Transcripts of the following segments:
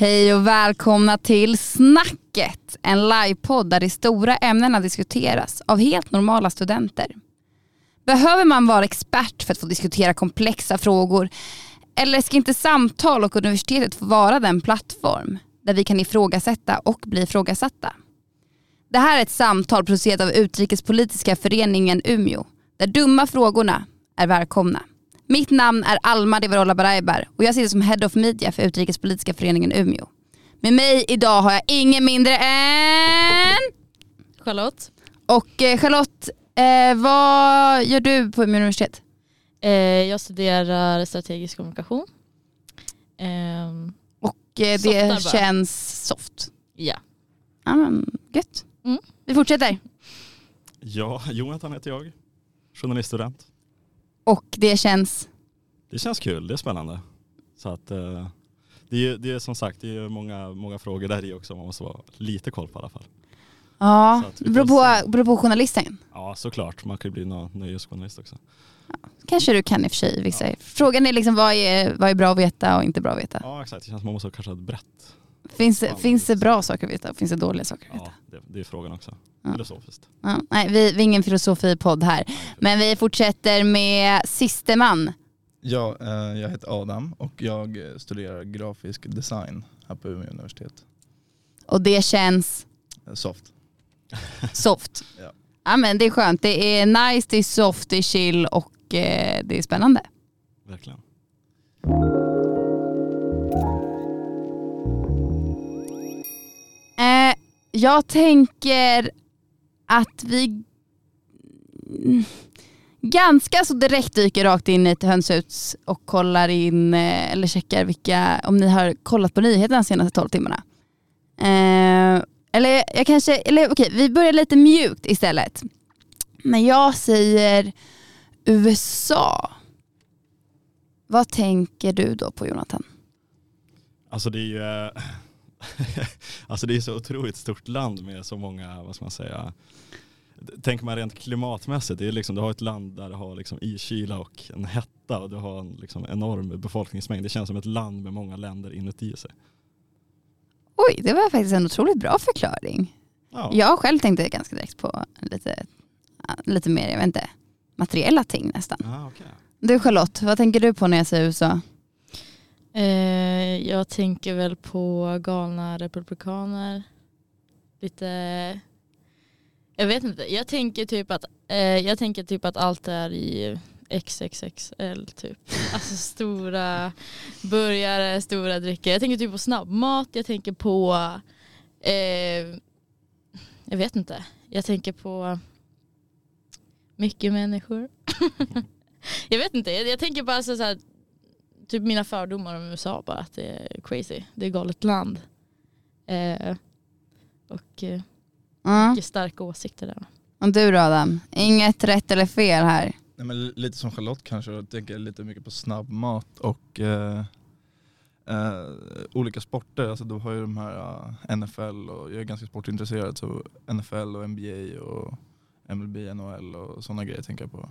Hej och välkomna till Snacket, en livepodd där de stora ämnena diskuteras av helt normala studenter. Behöver man vara expert för att få diskutera komplexa frågor? Eller ska inte samtal och universitetet få vara den plattform där vi kan ifrågasätta och bli ifrågasatta? Det här är ett samtal producerat av Utrikespolitiska föreningen Umeå, där dumma frågorna är välkomna. Mitt namn är Alma Devarola Baraibar och jag sitter som Head of Media för Utrikespolitiska föreningen Umeå. Med mig idag har jag ingen mindre än... Charlotte. Och eh, Charlotte, eh, vad gör du på Umeå universitet? Eh, jag studerar strategisk kommunikation. Ehm, Och Softar det bara. känns soft. ja. Ja, men, gött. Mm. Vi fortsätter. Ja, Jonathan heter jag. Journaliststudent. Och det känns... Det känns kul, det är spännande. Så att eh, det, är, det är som sagt det är många, många frågor där i också man måste vara lite koll på i alla fall. Ja, det beror på, beror på journalisten. Ja såklart, man kan ju bli nöjesjournalist också. Kanske du kan i och för sig vissa. Frågan är liksom vad är, vad är bra att veta och inte bra att veta. Ja exakt, det känns som man måste kanske ha ett brett. Finns, det, Ja, finns det bra saker att veta och finns det dåliga saker att Ja, veta? det, det är frågan också. Ja. Filosofiskt. Ja, nej, vi, vi är ingen filosofipodd här. Men vi fortsätter med siste man. Ja, eh, jag heter Adam och jag studerar grafisk design här på Umeå universitet. Och det känns Eh, Soft. soft. Ja. Ja men det är skönt. Det är nice, det är soft, det är chill och eh, det är spännande. Verkligen. Jag tänker att vi ganska så direkt dyker rakt in i ett hönshus och kollar in eh, eller checkar vilka, om ni har kollat på nyheterna de senaste 12 timmarna. Eh, eller jag kanske, eller okej vi börjar lite mjukt istället. När jag säger USA, vad tänker du då på Jonathan? Alltså det är ju eh, alltså det är så otroligt stort land med så många, vad ska man säga, tänker man rent klimatmässigt, det är liksom, du har ett land där du har liksom iskyla och en hetta och du har en liksom enorm befolkningsmängd. Det känns som ett land med många länder inuti sig. Oj, det var faktiskt en otroligt bra förklaring. Ja, Jag själv tänkte ganska direkt på lite, lite mer, jag vet inte, materiella ting nästan. Ah, okay. Du Charlotte, vad tänker du på när jag säger USA? Eh, jag tänker väl på galna republikaner. Lite, jag vet inte. Jag tänker typ att, eh, jag tänker typ att allt är i XXXL typ. Alltså stora burgare, stora drycker. Jag tänker typ på snabbmat, jag tänker på, eh, jag vet inte. Jag tänker på mycket människor. jag vet inte, jag, jag tänker bara så så här, typ mina fördomar om USA bara att det är crazy. Det är galet land. Eh, och eh, Mm. mycket starka åsikter där. Och du då Adam? Inget rätt eller fel här. Nej, men li- lite som Charlotte kanske, jag tänker lite mycket på snabbmat och eh, eh, olika sporter. Alltså du har ju de här eh, NFL och jag är ganska sportintresserad så NFL och NBA och MLB, NHL och sådana grejer tänker jag på.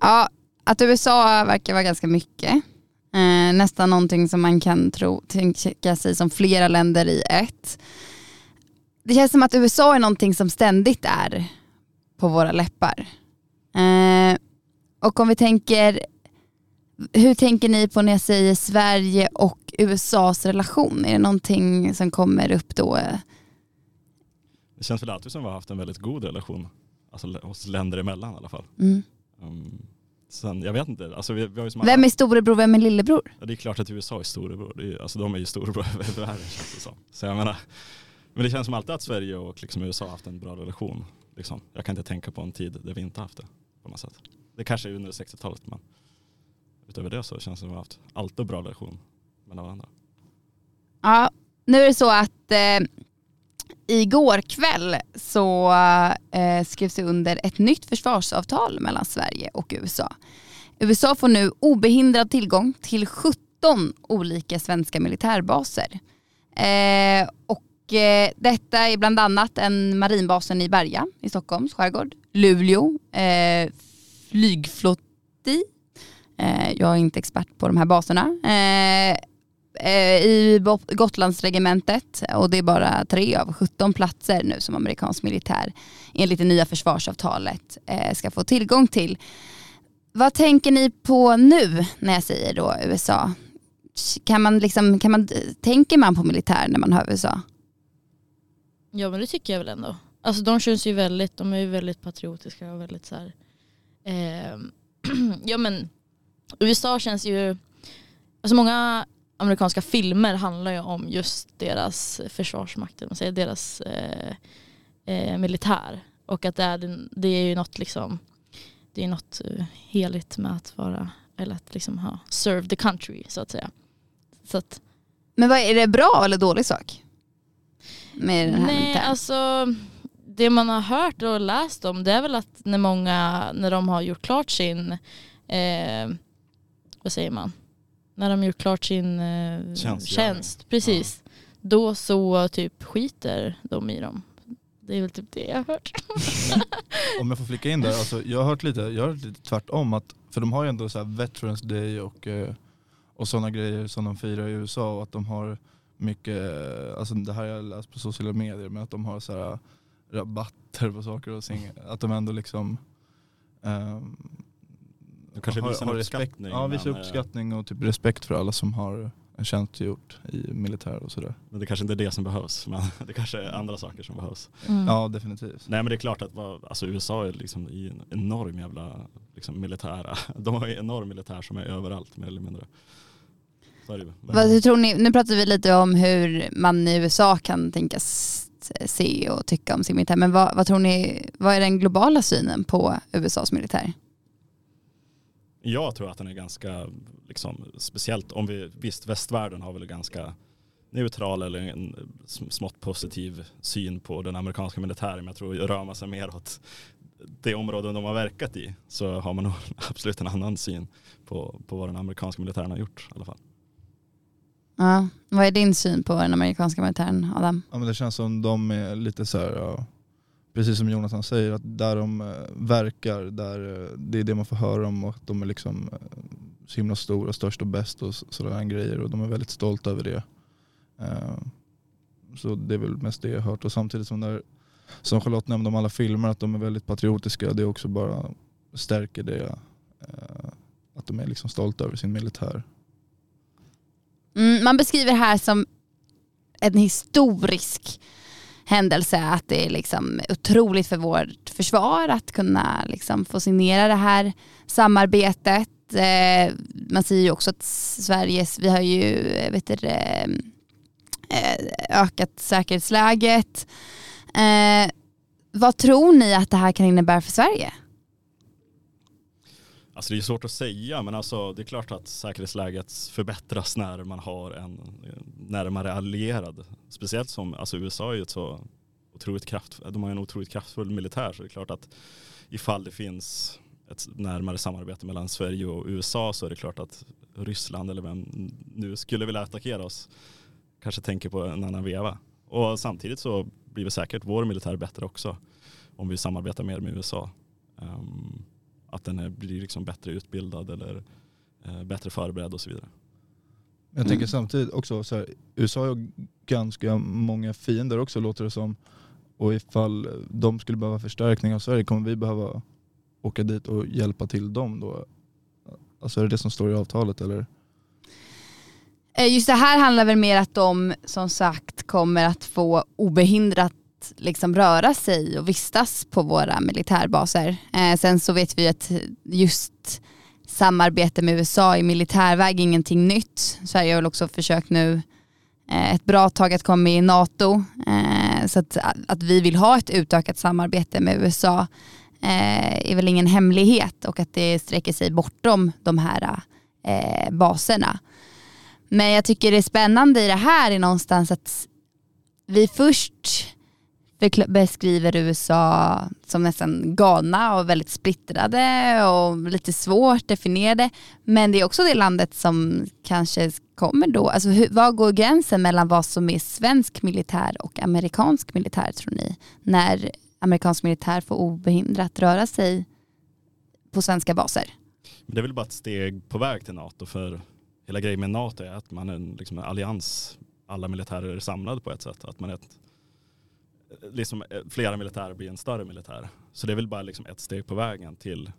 Ja, att USA verkar vara ganska mycket. Eh, nästan någonting som man kan tro, tänka sig som flera länder i ett. Det känns som att USA är någonting som ständigt är på våra läppar. Eh, och om vi tänker, hur tänker ni på när jag säger Sverige och USAs relation? Är det någonting som kommer upp då? Det känns väl alltid som vi har haft en väldigt god relation, alltså oss länder emellan i alla fall. Mm. Um, sen, jag vet inte, alltså vi, vi har ju Vem är storebror, vem är lillebror? Ja, det är klart att USA är storebror. Det är, alltså de är ju storebror över världen känns det som. Så jag menar, men det känns som alltid att Sverige och liksom USA har haft en bra relation. Liksom. Jag kan inte tänka på en tid där vi inte haft det på något sätt. Det kanske är under 60-talet men utöver det så känns det som att vi har haft alltid bra relation mellan varandra. Ja, nu är det så att eh, igår kväll så eh, skrevs det under ett nytt försvarsavtal mellan Sverige och USA. USA får nu obehindrad tillgång till 17 olika svenska militärbaser. Eh, och eh, detta är bland annat en marinbasen i Berga i Stockholms skärgård, Luleå, eh, flygflotti. Eh, jag är inte expert på de här baserna. Eh, Eh, I Gotlandsregementet och det är bara tre av 17 platser nu som amerikansk militär enligt det nya försvarsavtalet eh, ska få tillgång till. Vad tänker ni på nu när jag säger då USA? Kan man liksom, kan man, tänker man på militär när man hör USA? Ja men det tycker jag väl ändå. Alltså de känns ju väldigt, de är ju väldigt patriotiska och väldigt så här. Eh, ja men USA känns ju, alltså många amerikanska filmer handlar ju om just deras försvarsmakt, eller man säger, deras eh, eh, militär. Och att det är, det är ju något liksom, det är något eh, heligt med att vara, eller att liksom ha serve the country så att säga. Så att, Men vad är det bra eller dålig sak? Med den här Nej, militären? alltså det man har hört och läst om det är väl att när många, när de har gjort klart sin, eh, vad säger man, när de gjort klart sin eh, Tjänstgöring. tjänst, precis, då så typ skiter de i dem. Det är väl typ det jag har hört. Om jag får flika in där, alltså, jag har hört lite, jag har hört lite tvärtom. Att, för de har ju ändå så här Veterans Day och, eh, och sådana grejer som de firar i USA och att de har mycket, eh, alltså det här har jag läst på sociala medier, men att de har så här rabatter på saker och ting. Att de ändå liksom ehm, De kanske har, visar har en uppskattning. ja, visar men, eh, uppskattning och typ respekt för alla som har tjänstgjort i militär och sådär. Men det kanske inte är det som behövs. Men det kanske är andra saker som behövs. Mm. Ja definitivt. Nej men det är klart att alltså USA är liksom i en enorm jävla liksom, militära. De har ju enorm militär som är överallt mer eller mindre. Vad, tror ni, nu pratar vi lite om hur man i USA kan tänkas se och tycka om sin militär, men vad, vad tror ni, vad är den globala synen på USAs militär? Jag tror att den är ganska, liksom, speciellt om vi, visst västvärlden har väl ganska neutral eller en sm- smått positiv syn på den amerikanska militären. Men jag tror rör man sig mer åt det områden de har verkat i så har man nog absolut en annan syn på, på vad den amerikanska militären har gjort i alla fall. Ja, vad är din syn på den amerikanska militären, Adam? Ja, men det känns som de är lite så här, ja, precis som Jonathan säger, att där de eh, verkar, där, eh, det är det man får höra om och att de är liksom eh, så himla stora, störst och bäst och sådana grejer och de är väldigt stolta över det. Så det är väl mest det jag har hört och samtidigt som, där, som Charlotte nämnde om alla filmer, att de är väldigt patriotiska, det också bara stärker det. att de är liksom stolta över sin militär. Mm, man beskriver det här som en historisk händelse, att det är liksom otroligt för vårt försvar att kunna liksom få signera det här samarbetet. Eh, man säger ju också att Sveriges, vi har ju eh, vet du, eh, eh, ökat säkerhetsläget. Eh, vad tror ni att det här kan innebära för Sverige? Alltså det är svårt att säga men alltså det är klart att säkerhetsläget förbättras när man har en eh, närmare allierad. Speciellt som alltså USA är ju ett så otroligt kraft, de har en otroligt kraftfull militär så det är klart att ifall det finns ett närmare samarbete mellan Sverige och USA så är det klart att Ryssland eller vem nu skulle vilja attackera oss kanske tänker på en annan veva. Och samtidigt så blir det säkert vår militär bättre också om vi samarbetar mer med USA. Um, ehm, att den är, blir liksom bättre utbildad eller eh, bättre förberedd och så vidare. Jag Mm. tänker samtidigt också så här, USA har ju ganska många fiender också låter det som. Och ifall de skulle behöva förstärkning av Sverige kommer vi behöva åka dit och hjälpa till dem då? Alltså är det det som står i avtalet eller? Eh, Just det här handlar väl mer att de som sagt kommer att få obehindrat liksom röra sig och vistas på våra militärbaser. Eh, sen så vet vi att just samarbete med USA i militärväg är ingenting nytt. Sverige har väl också försökt nu eh, ett bra tag att komma med i NATO. Eh, så att, att vi vill ha ett utökat samarbete med USA eh, är väl ingen hemlighet och att det sträcker sig bortom de här eh, baserna. Men jag tycker det är spännande i det här är någonstans att vi först beskriver USA som nästan galna och väldigt splittrade och lite svårt definierade. Men det är också det landet som kanske kommer då, alltså hur, vad går gränsen mellan vad som är svensk militär och amerikansk militär tror ni? När amerikansk militär får obehindrat röra sig på svenska baser. Det är väl bara ett steg på väg till NATO för hela grejen med NATO är att man är en, liksom en allians, alla militärer är samlade på ett sätt. Att man är ett, liksom eh, flera militärer blir en större militär. Så det är väl bara liksom ett steg på vägen till,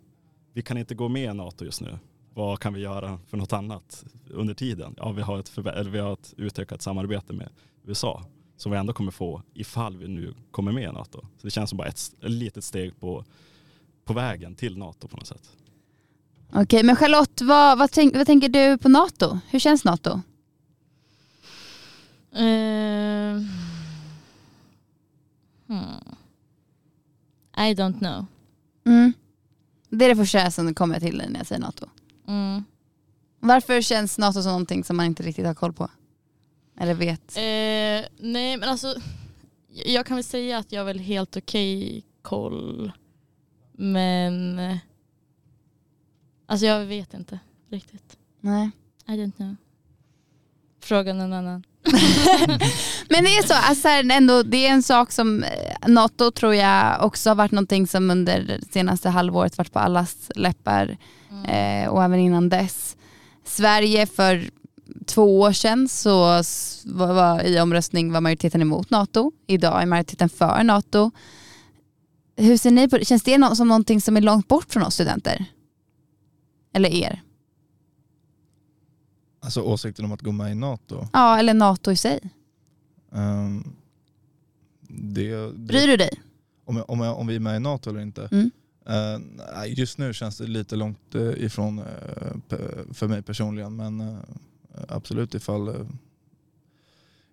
vi kan inte gå med i NATO just nu. Vad kan vi göra för något annat under tiden? Ja, vi har ett, förvä- eller vi har ett utökat samarbete med USA som vi ändå kommer få ifall vi nu kommer med i NATO. Så det känns som bara ett, ett litet steg på, på vägen till NATO på något sätt. Okej, men Charlotte, vad, vad, tänk, vad tänker du på NATO? Hur känns NATO? Eh, hmm. I don't know. Mm. Det är det första som kommer till när jag säger NATO. Mm. Varför känns NATO som någonting som man inte riktigt har koll på? Eller vet? Eh, nej men alltså, jag kan väl säga att jag har väl helt okej koll. Men alltså jag vet inte riktigt. Nej. I don't know. Fråga någon annan. Men det är så, alltså ändå, det är en sak som eh, NATO tror jag också har varit någonting som under senaste halvåret varit på allas läppar eh, och även innan dess. Sverige för två år sedan så var, var, i omröstning var majoriteten emot NATO. Idag är majoriteten för NATO. Hur ser ni på det? Känns det som någonting som är långt bort från oss studenter? Eller er? Alltså åsikten om att gå med i NATO. Ja, eller NATO i sig. ehm, det, det, Bryr du dig? om, jag, om, jag, om vi är med i NATO eller inte? Mm. Nej, just nu känns det lite långt eh, ifrån pe- för mig personligen men eh, absolut ifall, eh,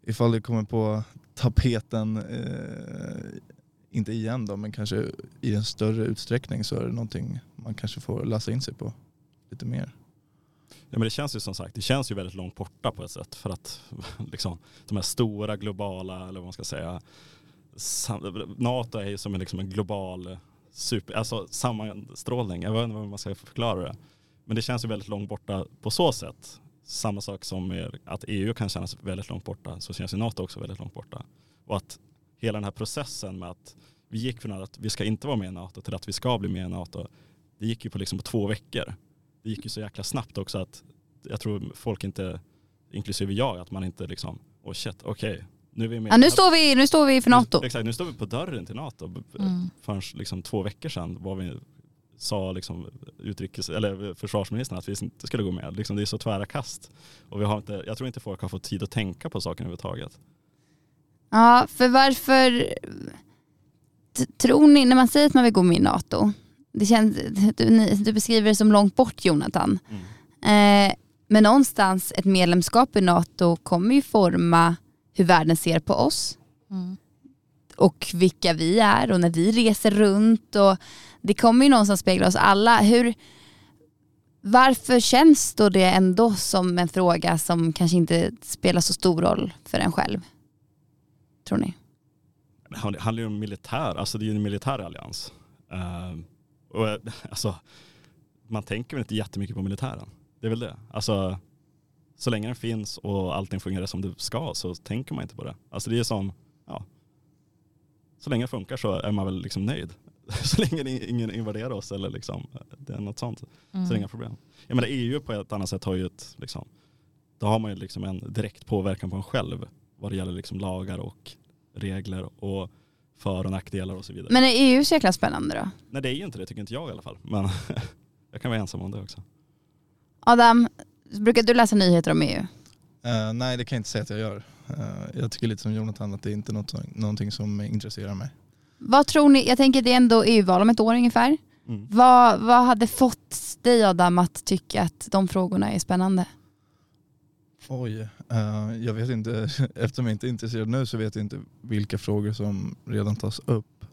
ifall det kommer på tapeten, inte igen då men kanske i en större utsträckning så är det någonting man kanske får läsa in sig på lite mer. Ja, men det känns ju som sagt, det känns ju väldigt långt borta på ett sätt för att liksom, de här stora globala, eller vad man ska säga, sam- NATO är ju som en, liksom en global eh, super, alltså sammanstrålning, jag vet inte hur man ska förklara det. Men det känns ju väldigt långt borta på så sätt. Samma sak som med att EU kan kännas väldigt långt borta, så känns ju NATO också väldigt långt borta. Och att hela den här processen med att vi gick från att vi ska inte vara med i NATO till att vi ska bli med i NATO, det gick ju på liksom på två veckor det gick ju så jäkla snabbt också att jag tror folk inte, inklusive jag, att man inte liksom, oh shit, okej, nu är vi med. Ja, nu, står vi, nu står vi för NATO. Nu, exakt, nu står vi på dörren till NATO. Mm. Förrän liksom två veckor sedan var vi, sa liksom utrikes, eller försvarsministern att vi inte skulle gå med. Liksom, det är så tvära kast. Och vi har inte, jag tror inte folk har fått tid att tänka på saken överhuvudtaget. Ja, för varför tror ni, när man säger att man vill gå med i NATO, det känns, du, ni, du beskriver det som långt bort Jonathan, eh, men någonstans ett medlemskap i NATO kommer ju forma hur världen ser på oss Mm. och vilka vi är och när vi reser runt och det kommer ju någonstans spegla oss alla. Hur, varför känns då det ändå som en fråga som kanske inte spelar så stor roll för en själv? Tror ni? Det handlar ju om militär, alltså det är ju en militär allians. Ehm, och, eh, alltså, man tänker väl inte jättemycket på militären. Det är väl det. Alltså, så länge den finns och allting fungerar som det ska så tänker man inte på det. Alltså det är som, ja, så länge det funkar så är man väl liksom nöjd. Så länge ingen invaderar oss eller liksom, det är något sånt så är det Mm. inga problem. Jag menar EU på ett annat sätt har ju ett, liksom, då har man ju liksom en direkt påverkan på en själv vad det gäller liksom lagar och regler och för och nackdelar och så vidare. Men är EU så jäkla spännande då? Nej det är ju inte det, tycker inte jag i alla fall. Men jag kan vara ensam om det också. Adam, brukar du läsa nyheter om EU? Eh, nej det kan jag inte säga att jag gör. Eh, jag tycker lite som Jonathan att det är inte något, som- någonting som intresserar mig. Vad tror ni, jag tänker det är ändå EU-val om ett år ungefär. Mm. Vad, vad hade fått dig Adam att tycka att de frågorna är spännande? Oj, uh, jag vet inte, eftersom jag inte är intresserad nu så vet jag inte vilka frågor som redan tas upp.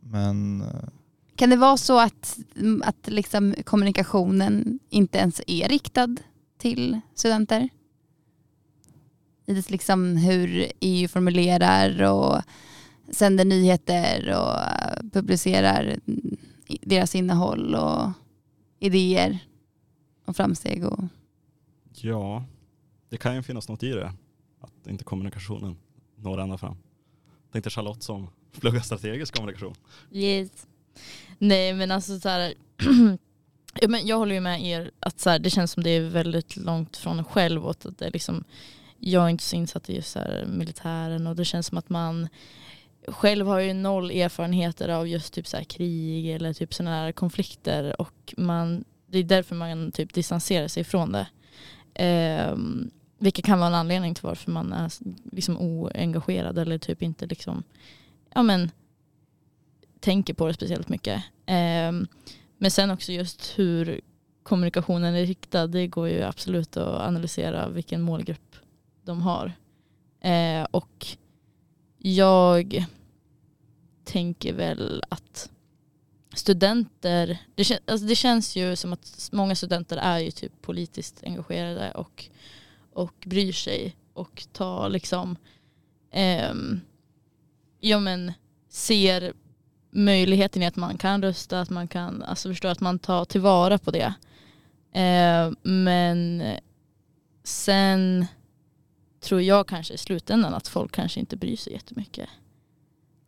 Men eh, Kan det vara så att, att liksom kommunikationen inte ens är riktad till studenter? I det liksom hur EU formulerar och sänder nyheter och eh, publicerar deras innehåll och idéer och framsteg. Och... Ja, det kan ju finnas något i det. Att inte kommunikationen når ända fram. Tänkte Charlotte som pluggar strategisk kommunikation. Yes. Nej men alltså så här, Ja, men jag håller ju med er att så här, det känns som det är väldigt långt från en själv och att det är liksom, jag är inte så insatt i just så här, militären och det känns som att man själv har ju noll erfarenheter av just typ så här, krig eller typ sådana här konflikter och man, det är därför man typ distanserar sig från det. Eh, vilket kan vara en anledning till varför man är liksom oengagerad eller typ inte liksom, ja men tänker på det speciellt mycket. Eh, men sen också just hur kommunikationen är riktad, det går ju absolut att analysera vilken målgrupp de har. Eh, och jag tänker väl att studenter, det, kän, alltså det känns ju som att många studenter är ju typ politiskt engagerade och, och bryr sig och tar liksom, eh, ja men ser möjligheten i att man kan rösta, att man kan, alltså förstå att man tar tillvara på det. Eh, men sen tror jag kanske i slutändan att folk kanske inte bryr sig jättemycket.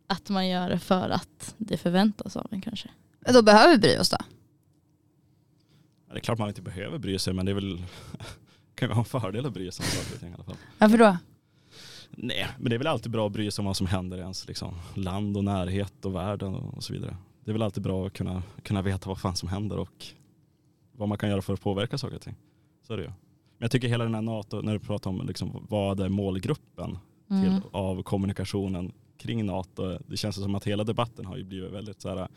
Att man gör det för att det förväntas av en kanske. Då behöver vi bry oss då? Ja, det är klart man inte behöver bry sig men det är väl kan ju vara en fördel att bry sig om saker och ting i alla fall. Varför då? Nej, men det är väl alltid bra att bry sig om vad som händer i ens liksom, land och närhet och världen och så vidare. Det är väl alltid bra att kunna, kunna veta vad fan som händer och vad man kan göra för att påverka saker och ting. Så är det ju. Men jag tycker hela den här NATO, när du pratar om liksom, vad är målgruppen Mm. till, av kommunikationen kring NATO. Det känns som att hela debatten har ju blivit väldigt så här,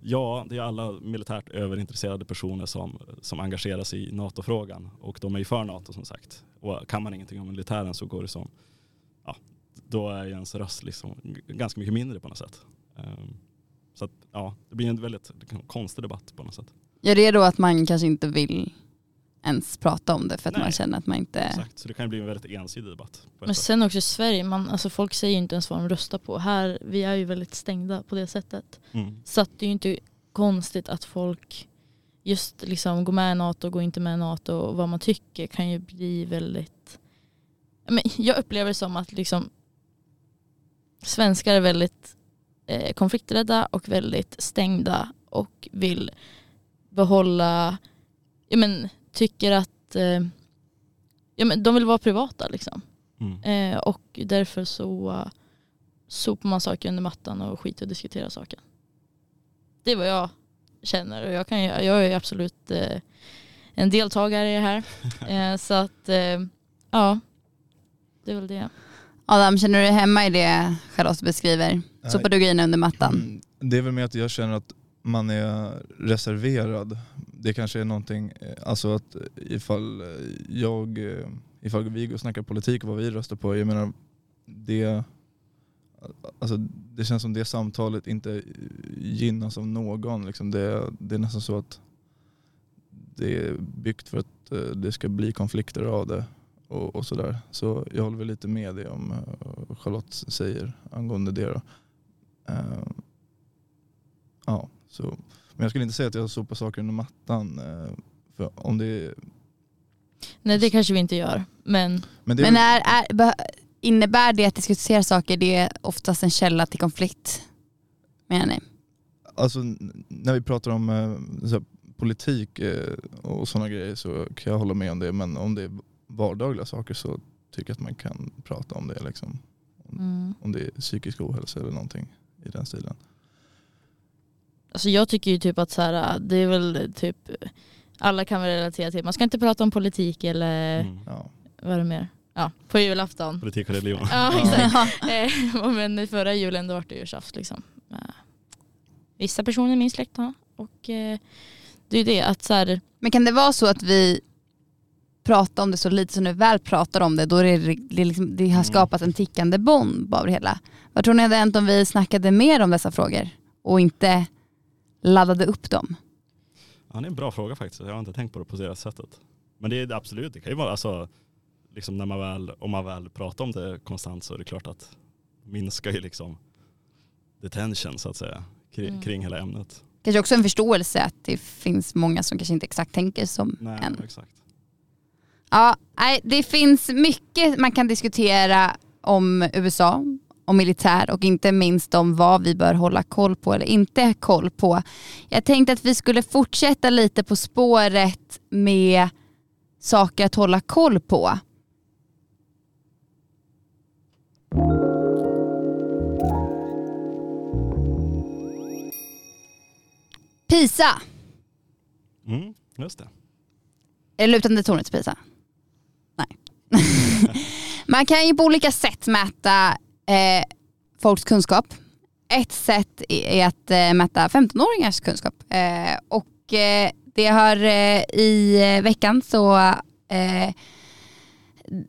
ja det är alla militärt överintresserade personer som, som engagerar sig i NATO-frågan och de är ju för NATO som sagt. Och kan man ingenting om militären så går det som, ja då är ju ens röst liksom ganska mycket mindre på något sätt. Ehm, så att ja, det blir en väldigt konstig debatt på något sätt. Ja det är då att man kanske inte vill ens prata om det för att Nej. man känner att man inte... Exakt, så det kan ju bli en väldigt ensidig debatt. Men sätt. sen också i Sverige, man, alltså folk säger ju inte ens vad de röstar på. Här, vi är ju väldigt stängda på det sättet. Mm. Så att det är ju inte konstigt att folk just liksom går med i NATO, går inte med i NATO och vad man tycker kan ju bli väldigt... Men jag upplever det som att liksom svenskar är väldigt eh, konflikträdda och väldigt stängda och vill behålla, ja men tycker att eh, ja, men de vill vara privata liksom. Mm. Eh, och därför så uh, sopar man saker under mattan och skiter och diskuterar saken. Det är vad jag känner och jag, kan, ju- jag är absolut eh, en deltagare i det här. Eh, så att eh, ja, det är väl det. Adam, känner du dig hemma i det Charlotte beskriver? Sopar du grejerna under mattan? Mm, Det är väl mer att jag känner att man är reserverad. Det kanske är någonting, eh, alltså att ifall eh, jag, eh, ifall vi går och snackar politik och vad vi röstar på, jag menar det, alltså det känns som det samtalet inte gynnas av någon. Liksom det, det är nästan så att det är byggt för att det ska bli konflikter av det och, och sådär. Så jag håller väl lite med det om Charlotte säger angående det då. Uh, ja, så. Men jag skulle inte säga att jag sopar saker under mattan. eh, för om det, Nej det kanske vi inte gör. Men men det är Men är, är, innebär det att diskutera saker, det är oftast en källa till konflikt? Menar ni? alltså, när vi pratar om eh, så här, politik eh, och sådana grejer så kan jag hålla med om det. Men om det är vardagliga saker så tycker jag att man kan prata om det. Liksom. Om, mm. om det är psykisk ohälsa eller någonting i den stilen. Alltså jag tycker ju typ att så här, det är väl typ alla kan väl relatera till, man ska inte prata om politik eller Mm. Ja. vad är det mer? Ja, på julafton. Politik och religion. Ja exakt. Eh, men förra julen då var det ju tjafs liksom. Vissa personer i min släkt har. Och eh, det är det att så här, Men kan det vara så att vi pratar om det så lite så när vi väl pratar om det, då är det, det, liksom, det har Mm. skapat en tickande bomb av det hela. Vad tror ni hade hänt om vi snackade mer om dessa frågor och inte laddade upp dem? Ja, det är en bra fråga faktiskt. Jag har inte tänkt på det på det sättet. Men det är absolut, det kan ju vara, alltså, liksom när man väl, om man väl pratar om det konstant så är det klart att minskar ju liksom the tension så att säga kring, Mm. kring hela ämnet. Kanske också en förståelse att det finns många som kanske inte exakt tänker som Nej, en. exakt. Ja, nej, det finns mycket man kan diskutera om USA och militär och inte minst om vad vi bör hålla koll på eller inte koll på. Jag tänkte att vi skulle fortsätta lite på spåret med saker att hålla koll på. PISA, Mm, just det. är det lutande tornet PISA? Nej. Man kan ju på olika sätt mäta eh, folks kunskap. Ett sätt är att eh, mäta 15-åringars kunskap. Eh, och eh, det har eh, i eh, veckan så eh,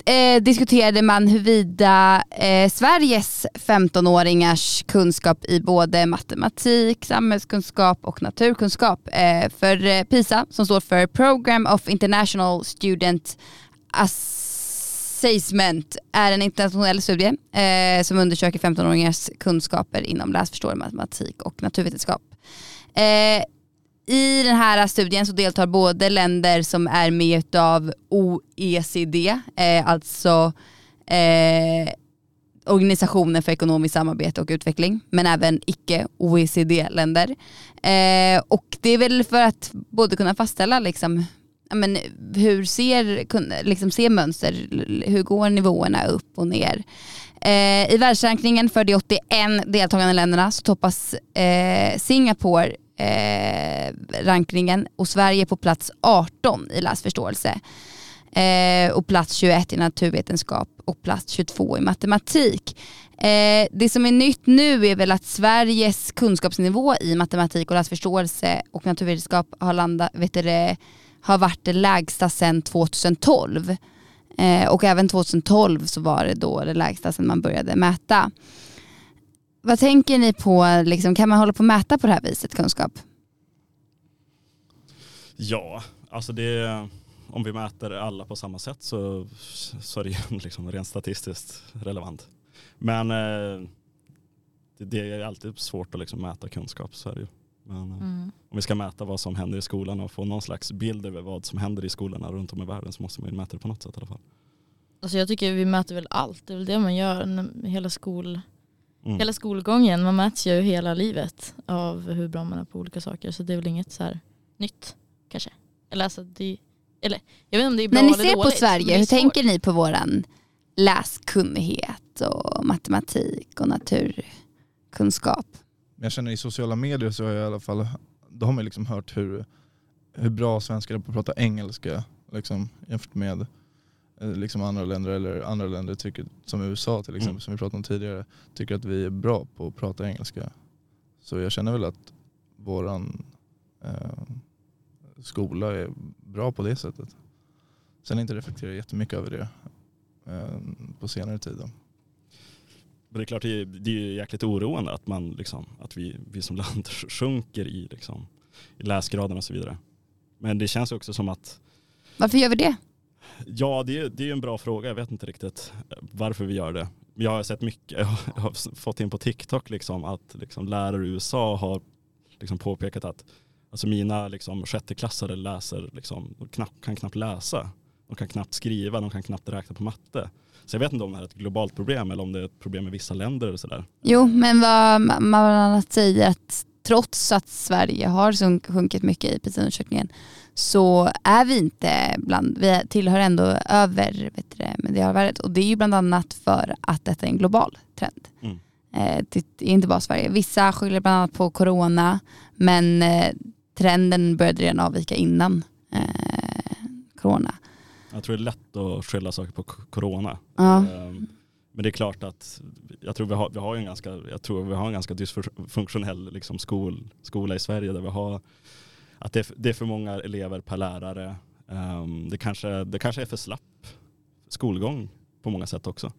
eh, diskuterade man huruvida eh, Sveriges 15-åringars kunskap i både matematik, samhällskunskap och naturkunskap. Eh, för eh, PISA, som står för Program of International Student Assessment, är en internationell studie eh, som undersöker 15-åringars kunskaper inom läsförståelse, matematik och naturvetenskap. Eh, i den här studien så deltar både länder som är med av OECD, eh, alltså eh, Organisationen för ekonomiskt samarbete och utveckling, men även icke-OECD-länder. Eh, och det är väl för att både kunna fastställa liksom, men, hur ser, liksom, ser mönster, hur går nivåerna upp och ner. Eh, I världsrankingen för de 81 deltagande länderna så toppas eh, Singapore eh, rankningen och Sverige på plats 18 i läsförståelse. Eh, och plats 21 i naturvetenskap och plats 22 i matematik. Eh, det som är nytt nu är väl att Sveriges kunskapsnivå i matematik och läsförståelse och naturvetenskap har, landat, vet du, det, har varit det lägsta sedan 2012. Eh, och även 2012 så var det då det lägsta sedan man började mäta. Vad tänker ni på, liksom, kan man hålla på att mäta på det här viset kunskap? Ja, alltså det, om vi mäter alla på samma sätt så, så är det ju liksom rent statistiskt relevant. Men eh, det, det är alltid svårt att liksom mäta kunskap, så är det ju. Men eh, Mm. om vi ska mäta vad som händer i skolan och få någon slags bild över vad som händer i skolorna runt om i världen så måste man ju mäta det på något sätt i alla fall. Alltså jag tycker vi mäter väl allt, det är väl det man gör, hela, skol, Mm. hela skolgången. Man mäts ju hela livet av hur bra man är på olika saker så det är väl inget så här nytt kanske. Eller alltså det, eller jag vet inte om det är bra När ni ser på dåligt, men Sverige, hur tänker ni på våran läskunnighet och matematik och naturkunskap? Men jag känner i sociala medier så har jag i alla fall, då har man liksom hört hur, hur bra svenskar är på att prata engelska liksom, jämfört med eh, liksom andra länder eller andra länder tycker, som USA till exempel Mm. som vi pratade om tidigare, tycker att vi är bra på att prata engelska. Så jag känner väl att våran eh, skola är bra på det sättet. Sen har jag inte reflekterat jättemycket över det eh, på senare tid. Då. Men det är klart, det är, det är jäkligt oroande att, man liksom, att vi, vi som land sjunker i, liksom, i läsgraden och så vidare. Men det känns också som att, Varför gör vi det? ja det är, det är en bra fråga, jag vet inte riktigt varför vi gör det. Jag har sett mycket, jag har fått in på TikTok liksom, att liksom, lärare i USA har liksom, påpekat att alltså, mina liksom, sjätteklassare läser, liksom, de knappt, kan knappt läsa. De kan knappt skriva, de kan knappt räkna på matte. Så jag vet inte om det här är ett globalt problem eller om det är ett problem med vissa länder eller sådär. Jo, men vad man bland annat säger att trots att Sverige har sjunk- sjunkit mycket i PISA-undersökningen så är vi inte bland, vi tillhör ändå över medialvärdet och det är ju bland annat för att detta är en global trend. Mm. Eh, Det är inte bara Sverige. Vissa skyller bland annat på corona men eh, trenden började redan avvika innan eh, corona. Jag tror det är lätt att skylla saker på corona. Ja. Ehm, Men det är klart att jag tror vi har, vi har, en, ganska, jag tror vi har en ganska dysfunktionell liksom skol, skola i Sverige där vi har att det är, det är för många elever per lärare. Ehm, det, kanske, det kanske är för slapp skolgång på många sätt också.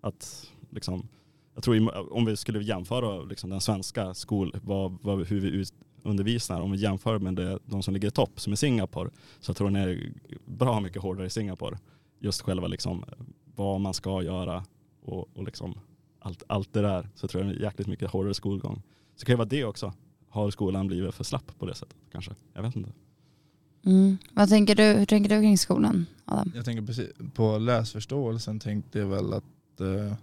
Att liksom, jag tror om vi skulle jämföra liksom den svenska skol, vad, vad, hur vi ut, undervisar, om vi jämför med det, de som ligger i topp som är Singapore, så jag tror den är bra mycket hårdare i Singapore. Just själva liksom, vad man ska göra och, och liksom allt, allt det där. Så tror jag det är jäkligt mycket hårdare skolgång. Så det kan ju vara det också. Har skolan blivit för slapp på det sättet kanske? Jag vet inte. Mm. Vad tänker du, hur tänker du kring skolan Adam? Jag tänker precis på läsförståelsen tänkte jag väl att eh,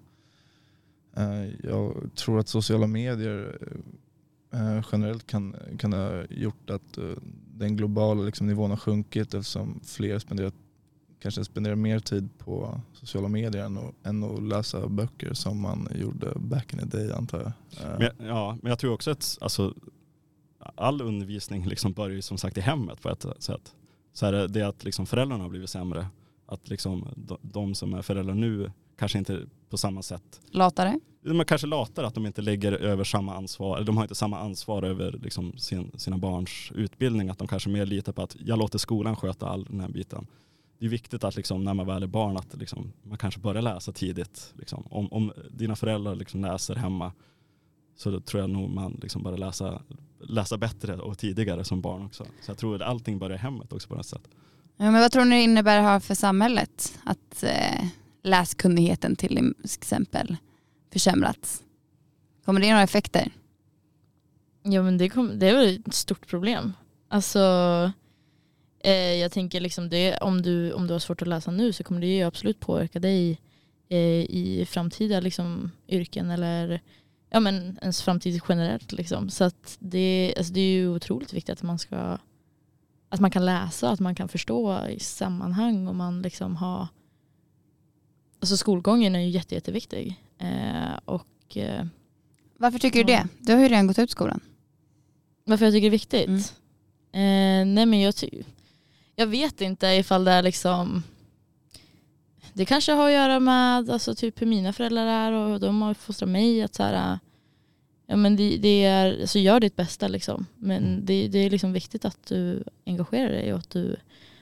Eh, jag tror att sociala medier generellt kan, kan ha gjort att eh, den globala liksom, nivån har sjunkit eftersom fler spenderar, kanske spenderar mer tid på sociala medier än att, än att läsa böcker som man gjorde back in the day antar jag. Eh, Men, jag- ja, men jag tror också att alltså, all undervisning liksom börjar ju som sagt i hemmet på ett sätt. Så är det, det att liksom föräldrarna har blivit sämre. Att liksom de, de som är föräldrar nu kanske inte på samma sätt Latare? De är kanske latare att de inte lägger över samma ansvar, eller de har inte samma ansvar över liksom sin, sina barns utbildning, att de kanske mer litar på att jag låter skolan sköta all den här biten. Det är viktigt att liksom, när man väl är barn att liksom, man kanske börjar läsa tidigt. Liksom. Om, om dina föräldrar liksom läser hemma så då tror jag nog man liksom börjar läsa, läsa bättre och tidigare som barn också. Så jag tror att allting börjar i hemmet också på något sätt. Ja, men vad tror ni det innebär för samhället att eh, läskunnigheten till exempel försämrats? Kommer det några effekter? Ja men det, kom, det är väl ett stort problem. Alltså eh, jag tänker liksom det, om, du, om du har svårt att läsa nu så kommer det ju absolut påverka dig eh, i framtida liksom, yrken eller ja, men ens framtid generellt. Liksom. Så att det, alltså, det är ju otroligt viktigt att man ska att man kan läsa, att man kan förstå i sammanhang och man liksom har Alltså skolgången är ju jätte, jätteviktig. Eh, och eh, Varför tycker du det? Du har ju redan gått ut skolan. Varför jag tycker det är viktigt? Mm. Eh, nej men jag, jag vet inte ifall det är liksom Det kanske har att göra med alltså, typ hur mina föräldrar är och de har fostrat mig att så här, ja, men det, det är, alltså, gör ditt bästa liksom. Men Mm. det, det är liksom viktigt att du engagerar dig och att du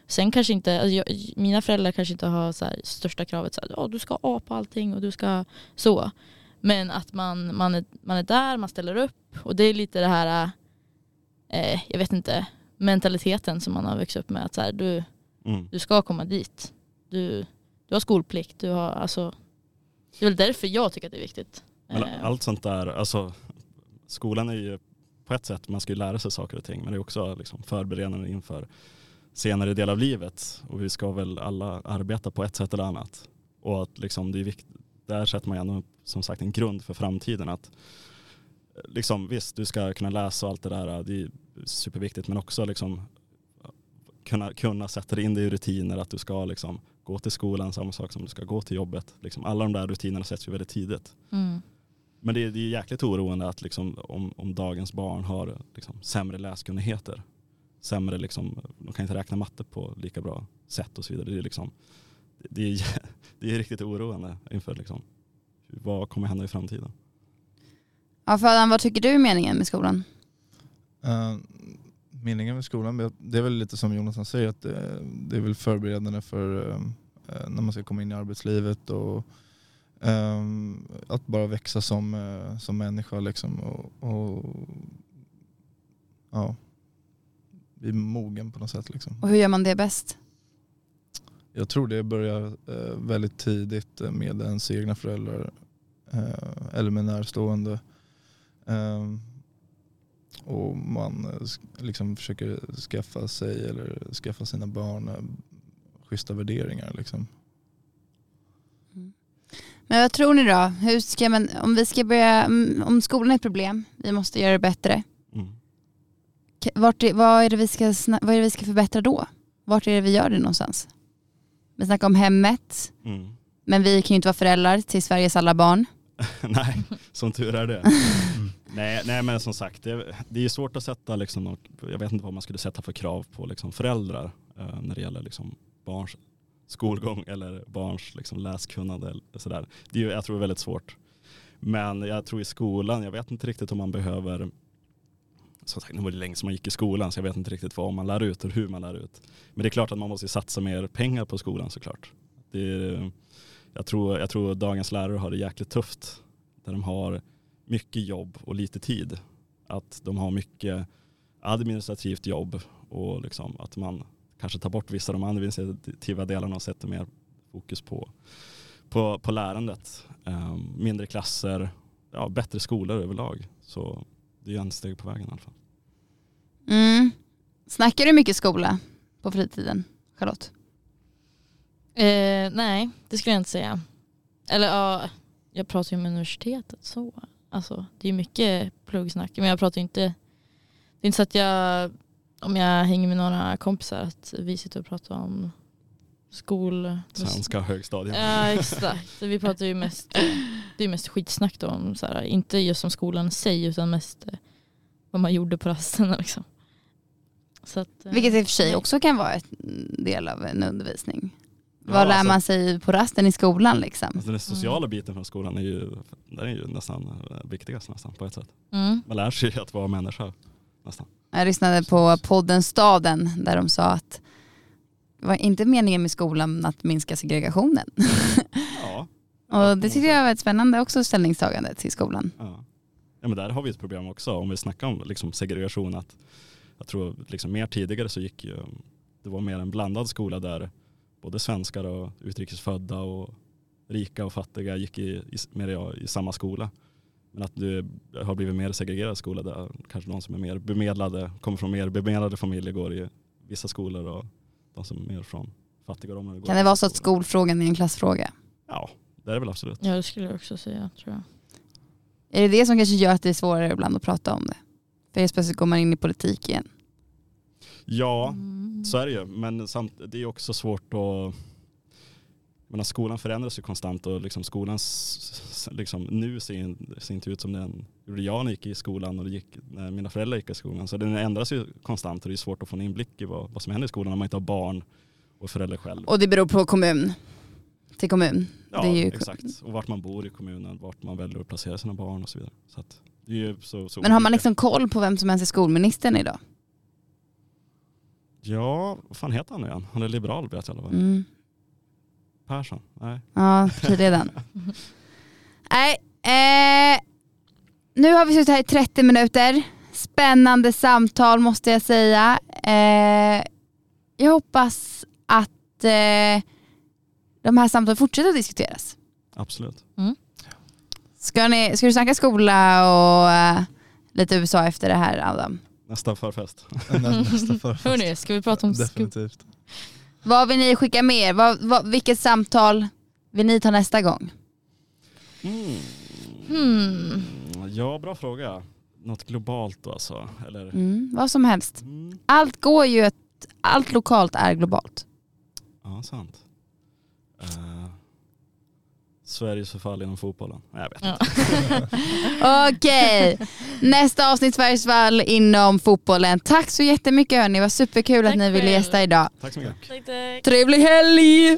Sen kanske inte, alltså, jag, mina föräldrar kanske inte har så här, största kravet så här, "Ja, du ska A på allting och du ska så. Men att man, man, är, man är där, man ställer upp och det är lite det här eh, jag vet inte, mentaliteten som man har växt upp med. Att så här, du, Mm. du ska komma dit. Du, du har skolplikt. Du har, alltså, det är väl därför jag tycker att det är viktigt. Men Eh, allt sånt där, alltså skolan är ju på ett sätt, man ska ju lära sig saker och ting, men det är också liksom förberedande inför senare del av livet. Och vi ska väl alla arbeta på ett sätt eller annat. Och att liksom det är viktigt, där sätter man ju ändå som sagt en grund för framtiden. Att eh, liksom, visst, du ska kunna läsa och allt det där, det är superviktigt, men också liksom kunna, kunna sätta in det i rutiner, att du ska liksom gå till skolan, samma sak som du ska gå till jobbet. Liksom, alla de där rutinerna sätts ju väldigt tidigt. mm. Men det är, det är jäkligt oroande att liksom, om, om dagens barn har liksom, sämre läskunnigheter. Sämre, liksom, de kan inte räkna matte på lika bra sätt och så vidare. Det är, liksom, det är, det är riktigt oroande inför liksom, vad kommer hända i framtiden. Ja, för Adam, vad tycker du är meningen med skolan? Eh, meningen med skolan, det är väl lite som Jonathan säger, att det, det är väl förberedande för eh, eh, när man ska komma in i arbetslivet och eh, att bara växa som, eh, som människa liksom och, och ja, bli mogen på något sätt. Liksom. Och hur gör man det bäst? Jag tror det börjar eh, väldigt tidigt eh, med ens egna föräldrar eh, eller med närstående. Eh, och man liksom försöker skaffa sig eller skaffa sina barn schyssta värderingar. Liksom. Men vad tror ni då? Hur ska man, om vi ska börja, mm, om skolan är ett problem, vi måste göra det bättre. Mm. Vart är, vad, är det vi ska, vad är det vi ska förbättra då? Vart är det vi gör det någonstans? Vi snackar om hemmet, Mm. men vi kan ju inte vara föräldrar till Sveriges alla barn. nej, som tur är det. nej, nej men som sagt, det, det är ju svårt att sätta, liksom, jag vet inte vad man skulle sätta för krav på liksom, föräldrar eh, när det gäller liksom, barns skolgång eller barns liksom, läskunnande. eller Sådär. Det är, jag tror det är väldigt svårt. Men jag tror i skolan, jag vet inte riktigt om man behöver som sagt, nu var det länge som man gick i skolan så jag vet inte riktigt vad man lär ut och hur man lär ut. Men det är klart att man måste satsa mer pengar på skolan såklart. Det är, jag, tror, jag tror dagens lärare har det jäkligt tufft. Där de har mycket jobb och lite tid. Att de har mycket administrativt jobb och liksom att man kanske tar bort vissa av de administrativa delarna och sätter mer fokus på, på, på lärandet. Um, mindre klasser, ja, bättre skolor överlag. Så det är ju en steg på vägen i alla fall. Mm. Snackar du mycket skola på fritiden, Charlotte? Eh, nej, det skulle jag inte säga. Eller ja, jag pratar ju om universitetet så. Alltså det är mycket pluggsnack. Men jag pratar ju inte, det är inte så att jag, om jag hänger med några kompisar att vi sitter och pratar om skol... Svenska högstadiet. Ja exakt. Vi pratar ju mest, det är mest skitsnack då om så här, inte just om skolan i sig utan mest eh, vad man gjorde på rasterna liksom. Så att, eh, Vilket i och för sig också kan vara ett del av en undervisning. Ja, Vad lär alltså- man sig på rasten i skolan liksom? Alltså den sociala biten från skolan är ju, den är ju nästan eh, viktigast nästan på ett sätt. Mm. Man lär sig att vara människa nästan. Jag lyssnade på podden Staden där de sa att var inte meningen med skolan att minska segregationen. Ja. Och det tyckte jag var ett spännande också ställningstagande till skolan. Ja. ja men där har vi ett problem också om vi snackar om liksom segregation. Att jag tror liksom mer tidigare så gick ju, det var mer en blandad skola där både svenskar och utrikesfödda och rika och fattiga gick i, i, mer i, samma skola. Men att det har blivit mer segregerad skola där kanske de som är mer bemedlade, kommer från mer bemedlade familjer går i vissa skolor och de som är mer från fattigare områden Kan det vara så att skolfrågan är en klassfråga? Ja, det är det väl absolut. Ja det skulle jag också säga tror jag. Är det det som kanske gör att det är svårare ibland att prata om det? För helt plötsligt går man in i politik igen. Ja, Mm. Så är det ju, men samt, det är också svårt att... Menar, skolan förändras ju konstant och liksom skolan s- s- liksom, nu ser, ser inte ut som den gjorde jag när jag gick i skolan och det gick när mina föräldrar gick i skolan. Så den ändras ju konstant och det är svårt att få en inblick i vad, vad som händer i skolan när man inte har barn och föräldrar själv. Och det beror på kommun till kommun. ja, ju- exakt. Och vart man bor i kommunen, vart man väljer att placera sina barn och så vidare. Så så, så Men har man liksom koll på vem som ens är skolministern idag? Ja, vad fan heter han nu igen? Han är liberal vet jag i alla fall. Mm. Persson? Nej. Ja, partiledaren. Nej, eh, nu har vi suttit här i 30 minuter. Spännande samtal måste jag säga. Eh, jag hoppas att eh, de här samtalen fortsätter att diskuteras. Absolut. Ska, ni, ska du snacka skola och eh, lite USA efter det här Adam? Nästa förfest. Nästa förfest. Hörni, ska vi prata om skol? Definitivt. Vad vill ni skicka med er? Vad, vad, vilket samtal vill ni ta nästa gång? Mm. Hmm. Ja, bra fråga. Något globalt då alltså? Eller? Mm, vad som helst. Mm. Allt går ju att, allt lokalt är globalt. Ja, sant. Sveriges förfall inom fotbollen. Nej, jag vet inte. Okej, nästa avsnitt Sveriges fall inom fotbollen. Tack så jättemycket hörni, det var superkul tack att ni ville gästa idag. Tack så mycket. Tack, tack. Trevlig helg!